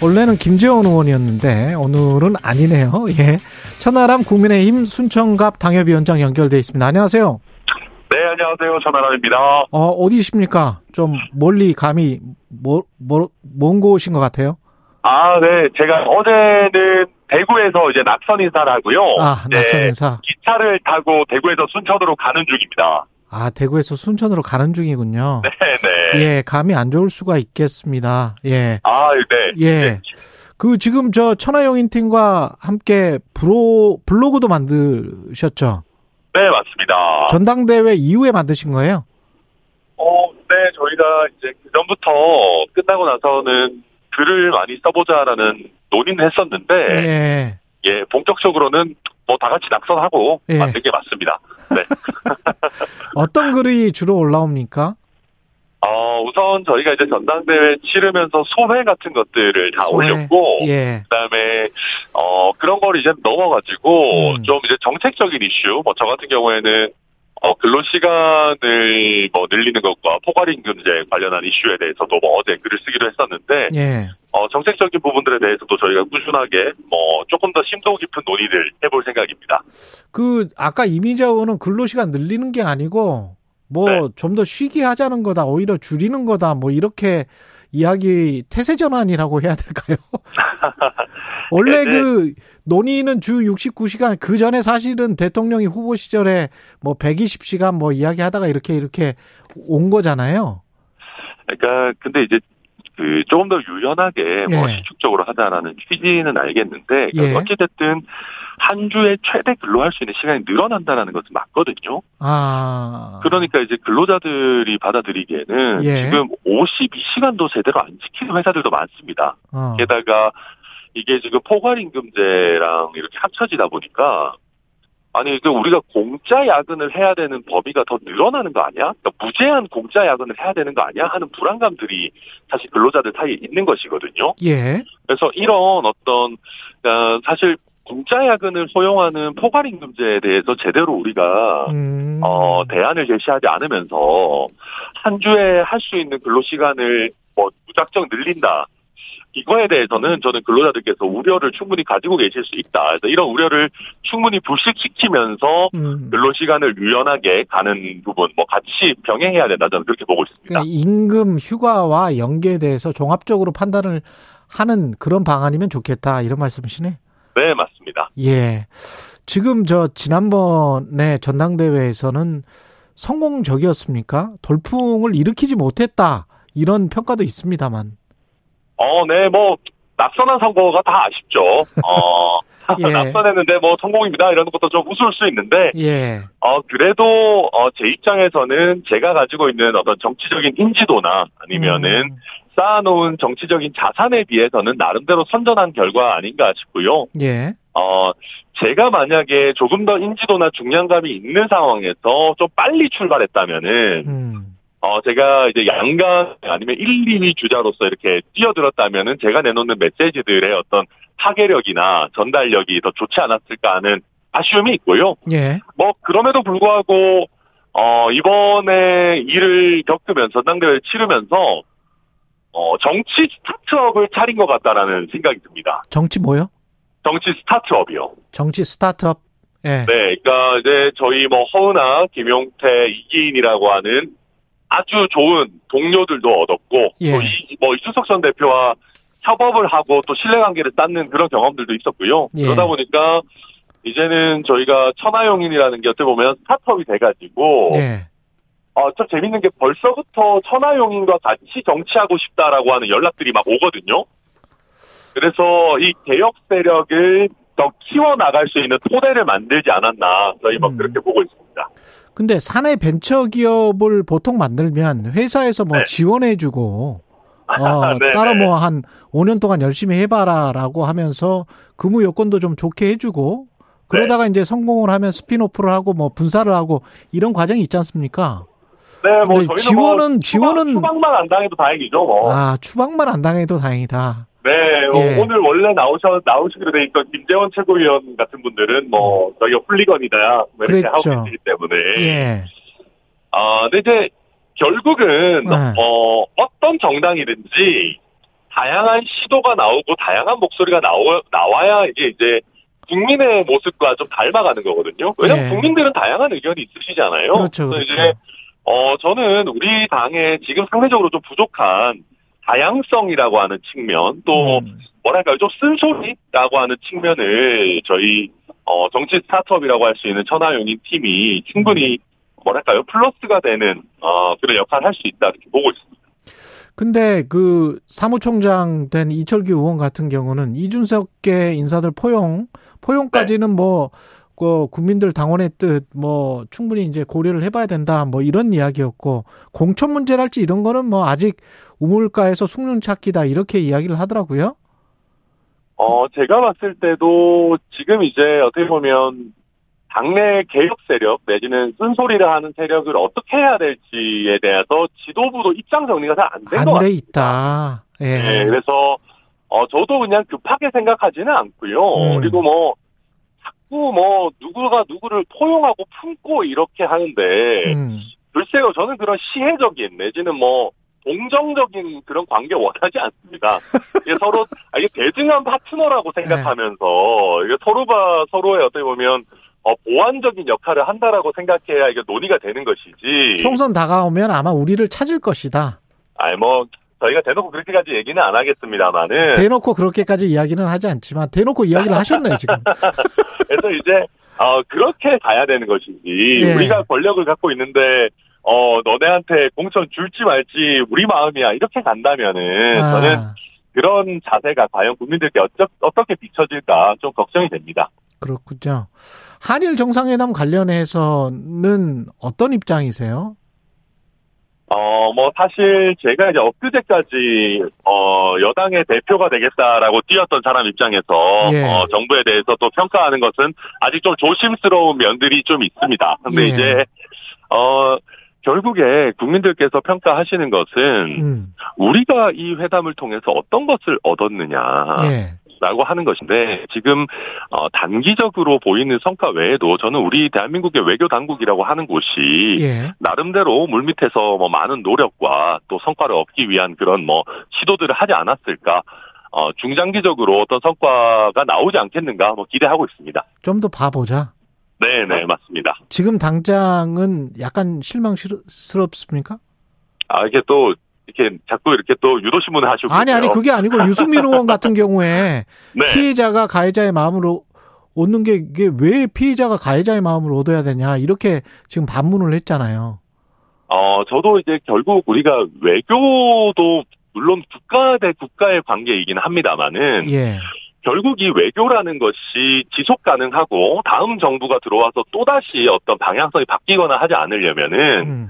원래는 김재원 의원이었는데 오늘은 아니네요. 예. 천하람 국민의힘 순천갑 당협위원장 연결돼 있습니다. 안녕하세요. 네, 안녕하세요. 천하람입니다. 어, 어디십니까? 좀 멀리 감이 뭐, 뭐, 먼 곳인 것 같아요. 아, 네. 제가 어제는 대구에서 이제 낙선 인사를 하고요. 아, 낙선 인사. 기차를 타고 대구에서 순천으로 가는 중입니다. 아, 대구에서 순천으로 가는 중이군요. 네, 네. 예, 감이 안 좋을 수가 있겠습니다. 예. 아, 네. 예. 네. 그 지금 저 천하영인 팀과 함께 브로 블로그도 만드셨죠? 네, 맞습니다. 전당대회 이후에 만드신 거예요? 어, 네, 저희가 이제 그전부터 끝나고 나서는 글을 많이 써보자라는 논의는 했었는데, 예. 예, 본격적으로는 뭐 다 같이 낙선하고 예. 만든 게 맞습니다. 네. 어떤 글이 주로 올라옵니까? 어, 우선 저희가 이제 전당대회 치르면서 소회 같은 것들을 다 소회. 올렸고, 예. 그 다음에 어 그런 걸 이제 넘어가지고 음. 좀 이제 정책적인 이슈 뭐 저 같은 경우에는 어 근로 시간을 뭐 늘리는 것과 포괄임금제 관련한 이슈에 대해서도 뭐 어제 글을 쓰기도 했었는데 예. 어 정책적인 부분들에 대해서도 저희가 꾸준하게 뭐 조금 더 심도 깊은 논의를 해볼 생각입니다. 그 아까 이미자 의원은 근로시간 늘리는 게 아니고 뭐 네. 좀더 쉬게 하자는 거다 오히려 줄이는 거다 뭐 이렇게 이야기 태세 전환이라고 해야 될까요? 원래 네, 네. 그 논의는 주 69시간 그 전에 사실은 대통령이 후보 시절에 뭐 120시간 뭐 이야기하다가 이렇게 이렇게 온 거잖아요. 그러니까 근데 이제 그 조금 더 유연하게 뭐 예. 시축적으로 하자라는 취지는 알겠는데 예. 어찌 됐든 한 주에 최대 근로할 수 있는 시간이 늘어난다는 것은 맞거든요. 아. 그러니까 이제 근로자들이 받아들이기에는 예. 지금 52시간도 제대로 안 지키는 회사들도 많습니다. 어. 게다가 이게 지금 포괄임금제랑 이렇게 합쳐지다 보니까 아니 그 우리가 공짜 야근을 해야 되는 범위가 더 늘어나는 거 아니야? 그러니까 무제한 공짜 야근을 해야 되는 거 아니야? 하는 불안감들이 사실 근로자들 사이에 있는 것이거든요. 예. 그래서 이런 어떤 어, 사실 공짜 야근을 허용하는 포괄임금제에 대해서 제대로 우리가 음. 어, 대안을 제시하지 않으면서 한 주에 할 수 있는 근로 시간을 뭐 무작정 늘린다. 이거에 대해서는 저는 근로자들께서 우려를 충분히 가지고 계실 수 있다. 그래서 이런 우려를 충분히 불식시키면서 음. 근로 시간을 유연하게 가는 부분, 뭐 같이 병행해야 된다. 저는 그렇게 보고 있습니다. 그러니까 임금 휴가와 연계에 대해서 종합적으로 판단을 하는 그런 방안이면 좋겠다 이런 말씀이시네. 네, 맞습니다. 예. 지금 저 지난번에 전당대회에서는 성공적이었습니까? 돌풍을 일으키지 못했다 이런 평가도 있습니다만. 어, 네, 뭐 낙선한 선거가 다 아쉽죠. 어, 예. 낙선했는데 뭐 성공입니다. 이런 것도 좀 웃을 수 있는데 예. 어, 그래도, 어, 제 입장에서는 제가 가지고 있는 어떤 정치적인 인지도나 아니면은 음. 쌓아놓은 정치적인 자산에 비해서는 나름대로 선전한 결과 아닌가 싶고요. 예. 어, 제가 만약에 조금 더 인지도나 중량감이 있는 상황에서 좀 빨리 출발했다면은, 음. 어, 제가 이제 양강 아니면 1, 2위 주자로서 이렇게 뛰어들었다면은 제가 내놓는 메시지들의 어떤 파괴력이나 전달력이 더 좋지 않았을까 하는 아쉬움이 있고요. 예. 뭐 그럼에도 불구하고 어 이번에 일을 겪으면서 전당대회를 치르면서 어 정치 스타트업을 차린 것 같다라는 생각이 듭니다. 정치 뭐요? 정치 스타트업이요. 정치 스타트업. 예. 네, 그러니까 이제 저희 뭐 허은아, 김용태, 이기인이라고 하는 아주 좋은 동료들도 얻었고 예. 또이뭐 이수석 전 대표와 협업을 하고 또 신뢰관계를 쌓는 그런 경험들도 있었고요. 예. 그러다 보니까 이제는 저희가 천하용인이라는 게 어떻게 보면 스타트업이 돼가지고 예. 어, 좀 재밌는 게 벌써부터 천하용인과 같이 정치하고 싶다라고 하는 연락들이 막 오거든요. 그래서 이 개혁 세력을 더 키워나갈 수 있는 토대를 만들지 않았나 저희 뭐 음. 그렇게 보고 있습니다. 근데 사내 벤처 기업을 보통 만들면 회사에서 뭐 네. 지원해주고 어, 네네. 따로 뭐한 5년 동안 열심히 해봐라라고 하면서 근무 여건도 좀 좋게 해주고 그러다가 이제 성공을 하면 spin-off를 하고 뭐 분사를 하고 이런 과정이 있지 않습니까? 네, 뭐 저희는 지원은- 뭐 지원은- 추방, 추방만 안 당해도 다행이죠. 뭐. 아 추방만 안 당해도 다행이다. 네, 어, 예. 오늘 원래 나오셔 나오시기로 돼 있던 김재원 최고위원 같은 분들은 뭐 저희가 훌리건이다 뭐 이렇게 그랬죠. 하고 계시기 때문에. 예. 아, 근데 이제 결국은 네. 어 어떤 정당이든지 다양한 시도가 나오고 다양한 목소리가 나오, 나와야 이게 이제 국민의 모습과 좀 닮아가는 거거든요. 왜냐면 예. 국민들은 다양한 의견이 있으시잖아요. 그렇죠, 그렇죠. 이제 어 저는 우리 당에 지금 상대적으로 좀 부족한 다양성이라고 하는 측면 또 음. 뭐랄까요 좀 쓴소리라고 하는 측면을 저희 어 정치 스타트업이라고 할 수 있는 천하용인 팀이 충분히 뭐랄까요 플러스가 되는 어 그런 역할을 할 수 있다 이렇게 보고 있습니다. 근데 그 사무총장 된 이철규 의원 같은 경우는 이준석계 인사들 포용 포용까지는 뭐 그 국민들 당원의 뜻 뭐 충분히 이제 고려를 해봐야 된다 뭐 이런 이야기였고 공천 문제랄지 이런 거는 뭐 아직 우물가에서 숭늉 찾기다 이렇게 이야기를 하더라고요. 어 제가 봤을 때도 지금 이제 어떻게 보면 당내 개혁 세력 내지는 쓴소리를 하는 세력을 어떻게 해야 될지에 대해서 지도부도 입장 정리가 잘 안 된것안 같아요. 돼 있다. 예. 네, 그래서 어 저도 그냥 급하게 생각하지는 않고요. 음. 그리고 뭐 자꾸 뭐 누구가 누구를 포용하고 품고 이렇게 하는데 음. 글쎄요, 저는 그런 시혜적인 내지는 뭐 동정적인 그런 관계 원하지 않습니다. 이게 서로 아, 이게 대등한 파트너라고 생각하면서 이게 서로가 서로의 어떻게 보면 어, 보완적인 역할을 한다라고 생각해야 이게 논의가 되는 것이지. 총선 다가오면 아마 우리를 찾을 것이다. 아니 뭐 저희가 대놓고 그렇게까지 얘기는 안 하겠습니다만은 대놓고 그렇게까지 이야기는 하지 않지만 대놓고 이야기를 하셨네요 지금. 그래서 이제 어 그렇게 가야 되는 것이지 예. 우리가 권력을 갖고 있는데 어 너네한테 공천 줄지 말지 우리 마음이야 이렇게 간다면은 아. 저는 그런 자세가 과연 국민들께 어쩌, 어떻게 비춰질까 좀 걱정이 됩니다. 그렇군요. 한일 정상회담 관련해서는 어떤 입장이세요? 어, 뭐, 사실, 제가 이제 엊그제까지, 어, 여당의 대표가 되겠다라고 뛰었던 사람 입장에서, 예. 어, 정부에 대해서 또 평가하는 것은 아직 좀 조심스러운 면들이 좀 있습니다. 근데 예. 이제, 어, 결국에 국민들께서 평가하시는 것은, 음, 우리가 이 회담을 통해서 어떤 것을 얻었느냐. 예, 라고 하는 것인데 지금 어, 단기적으로 보이는 성과 외에도 저는 우리 대한민국의 외교 당국이라고 하는 곳이 예, 나름대로 물밑에서 뭐 많은 노력과 또 성과를 얻기 위한 그런 뭐 시도들을 하지 않았을까 어, 중장기적으로 어떤 성과가 나오지 않겠는가 뭐 기대하고 있습니다. 좀 더 봐보자. 네, 네, 맞습니다. 지금 당장은 약간 실망스럽습니까? 아 이게 또 이렇게 자꾸 이렇게 또 유도 신문을 하시고 아니 아니. 그게 아니고 유승민 의원 같은 경우에 네. 피해자가 가해자의 마음으로 얻는 게 이게 왜 피해자가 가해자의 마음을 얻어야 되냐 이렇게 지금 반문을 했잖아요. 어, 저도 이제 결국 우리가 외교도 물론 국가 대 국가의 관계이긴 합니다만은 예, 결국 이 외교라는 것이 지속 가능하고 다음 정부가 들어와서 또다시 어떤 방향성이 바뀌거나 하지 않으려면은 음,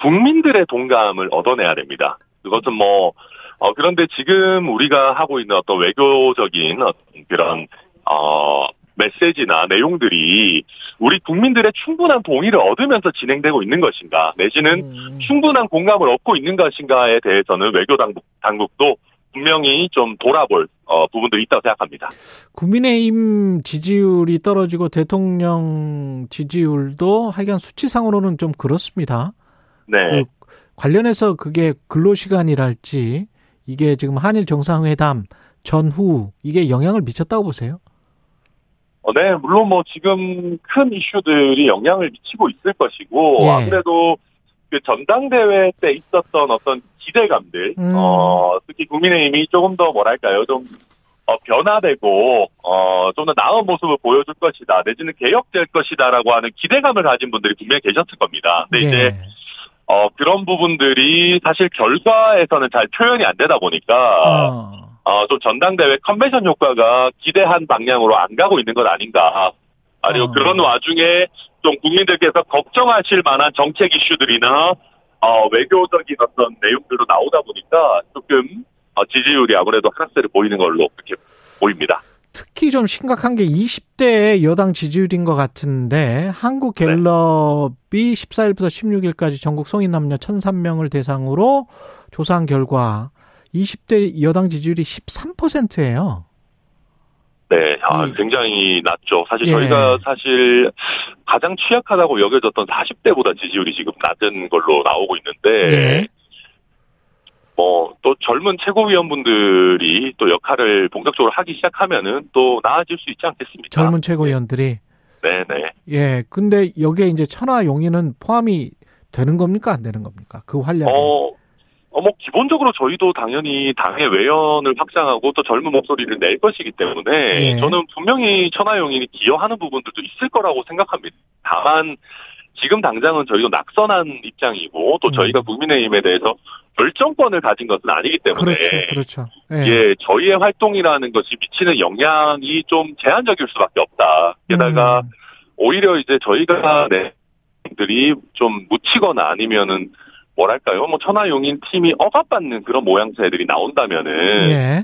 국민들의 동감을 얻어내야 됩니다. 그것은 뭐, 어, 그런데 지금 우리가 하고 있는 어떤 외교적인 어떤 그런, 어, 메시지나 내용들이 우리 국민들의 충분한 동의를 얻으면서 진행되고 있는 것인가, 내지는 음, 충분한 공감을 얻고 있는 것인가에 대해서는 외교 당국, 당국도 분명히 좀 돌아볼 어, 부분도 있다고 생각합니다. 국민의힘 지지율이 떨어지고 대통령 지지율도 하여간 수치상으로는 좀 그렇습니다. 네. 그 관련해서 그게 근로시간이랄지 이게 지금 한일 정상회담 전후 이게 영향을 미쳤다고 보세요? 어, 네, 물론 뭐 지금 큰 이슈들이 영향을 미치고 있을 것이고 예. 아무래도 그 전당대회 때 있었던 어떤 기대감들, 음. 어, 특히 국민의힘이 조금 더 뭐랄까요, 좀 어, 변화되고 어, 좀 더 나은 모습을 보여줄 것이다, 내지는 개혁될 것이다라고 하는 기대감을 가진 분들이 분명히 계셨을 겁니다. 근데 이제 예. 어, 그런 부분들이 사실 결과에서는 잘 표현이 안 되다 보니까 어. 어, 좀 전당대회 컨벤션 효과가 기대한 방향으로 안 가고 있는 것 아닌가. 그리고 어. 그런 와중에 좀 국민들께서 걱정하실 만한 정책 이슈들이나 어, 외교적인 어떤 내용들로 나오다 보니까 조금 어, 지지율이 아무래도 하락세를 보이는 걸로 그렇게 보입니다. 특히 좀 심각한 게 20대 여당 지지율인 것 같은데 한국 네. 갤럽이 14일부터 16일까지 전국 성인 남녀 1,003명을 대상으로 조사한 결과 20대 여당 지지율이 13%예요. 네, 아, 이- 굉장히 낮죠. 사실 예. 저희가 사실 가장 취약하다고 여겨졌던 40대보다 지지율이 지금 낮은 걸로 나오고 있는데, 예. 뭐, 또 젊은 최고위원분들이 또 역할을 본격적으로 하기 시작하면은 또 나아질 수 있지 않겠습니까? 젊은 최고위원들이 네네. 예. 근데 여기에 이제 천하 용인은 포함이 되는 겁니까 안 되는 겁니까? 그 활약에. 어, 어, 뭐, 기본적으로 저희도 당연히 당의 외연을 확장하고 또 젊은 목소리를 낼 것이기 때문에 예. 저는 분명히 천하용인이 기여하는 부분들도 있을 거라고 생각합니다. 다만, 지금 당장은 저희도 낙선한 입장이고 또 음. 저희가 국민의힘에 대해서 결정권을 가진 것은 아니기 때문에 그렇죠. 그렇죠. 예. 예, 저희의 활동이라는 것이 미치는 영향이 좀 제한적일 수밖에 없다. 게다가 음, 오히려 이제 저희가 내들이 좀 묻히거나 아니면은 뭐랄까요, 뭐 천하용인 팀이 억압받는 그런 모양새들이 나온다면은 예.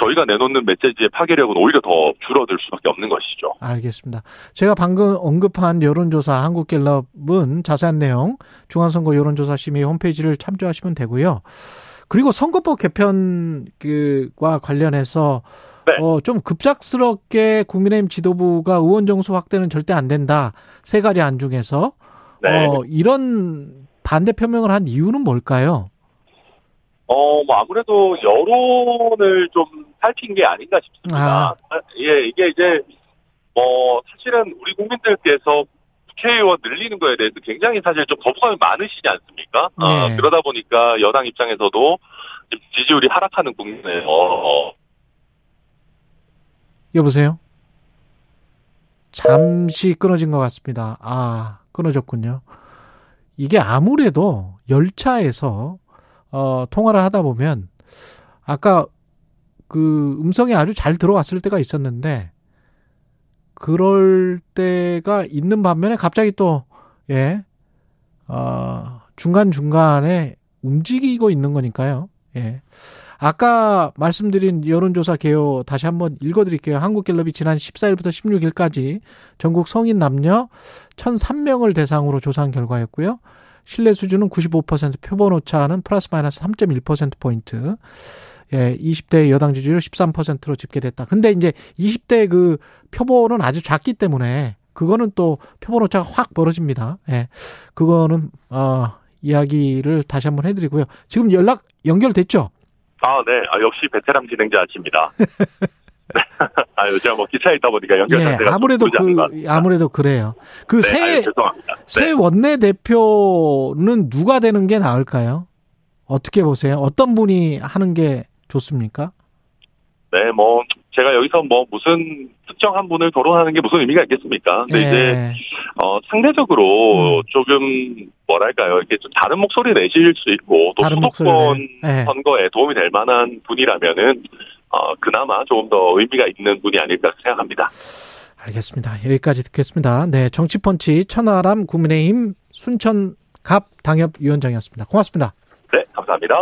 저희가 내놓는 메시지의 파괴력은 오히려 더 줄어들 수밖에 없는 것이죠. 알겠습니다. 제가 방금 언급한 여론조사 한국갤럽은 자세한 내용 중앙선거 여론조사심의 홈페이지를 참조하시면 되고요. 그리고 선거법 개편과 관련해서 네. 어, 좀 급작스럽게 국민의힘 지도부가 의원 정수 확대는 절대 안 된다. 세 가지 안 중에서 네. 어, 이런 반대 표명을 한 이유는 뭘까요? 어, 뭐 아무래도 여론을 좀 살핀 게 아닌가 싶습니다. 아. 예, 이게 이제 뭐 사실은 우리 국민들께서 국회의원 늘리는 거에 대해서 굉장히 사실 좀 거부감이 많으시지 않습니까? 어, 네. 그러다 보니까 여당 입장에서도 지지율이 하락하는 국면에서 어, 여보세요? 잠시 끊어진 것 같습니다. 아, 끊어졌군요. 이게 아무래도 열차에서 어, 통화를 하다 보면 아까 그 음성이 아주 잘 들어왔을 때가 있었는데 그럴 때가 있는 반면에 갑자기 또 예. 어, 중간 중간에 움직이고 있는 거니까요. 예. 아까 말씀드린 여론조사 개요 다시 한번 읽어드릴게요. 한국갤럽이 지난 14일부터 16일까지 전국 성인 남녀 1,003명을 대상으로 조사한 결과였고요. 신뢰 수준은 95%, 표본 오차는 플러스 마이너스 3.1%포인트. 예, 20대 여당 지지율 13%로 집계됐다. 근데 이제 20대 그 표본은 아주 작기 때문에 그거는 또 표본 오차가 확 벌어집니다. 예. 그거는, 어, 이야기를 다시 한번 해드리고요. 지금 연락 연결됐죠? 아, 네. 아, 역시 베테랑 진행자 아침입니다. 아, 제가 뭐 기차에 있다 보니까 연결 예, 상태가 좀 아무래도 그. 아무래도 그래요. 그 네, 새, 네. 원내 대표는 누가 되는 게 나을까요? 어떻게 보세요? 어떤 분이 하는 게 좋습니까? 네, 뭐 제가 여기서 뭐 무슨 특정 한 분을 거론하는 게 무슨 의미가 있겠습니까? 근데 이제 예. 어, 상대적으로 음. 조금 뭐랄까요 이렇게 좀 다른 목소리 내실 수 있고 또 수도권 목소리를. 예. 선거에 도움이 될 만한 분이라면은 어, 그나마 조금 더 의미가 있는 분이 아닐까 생각합니다. 알겠습니다. 여기까지 듣겠습니다. 네, 정치펀치 천하람 국민의힘 순천갑 당협위원장이었습니다. 고맙습니다. 네, 감사합니다.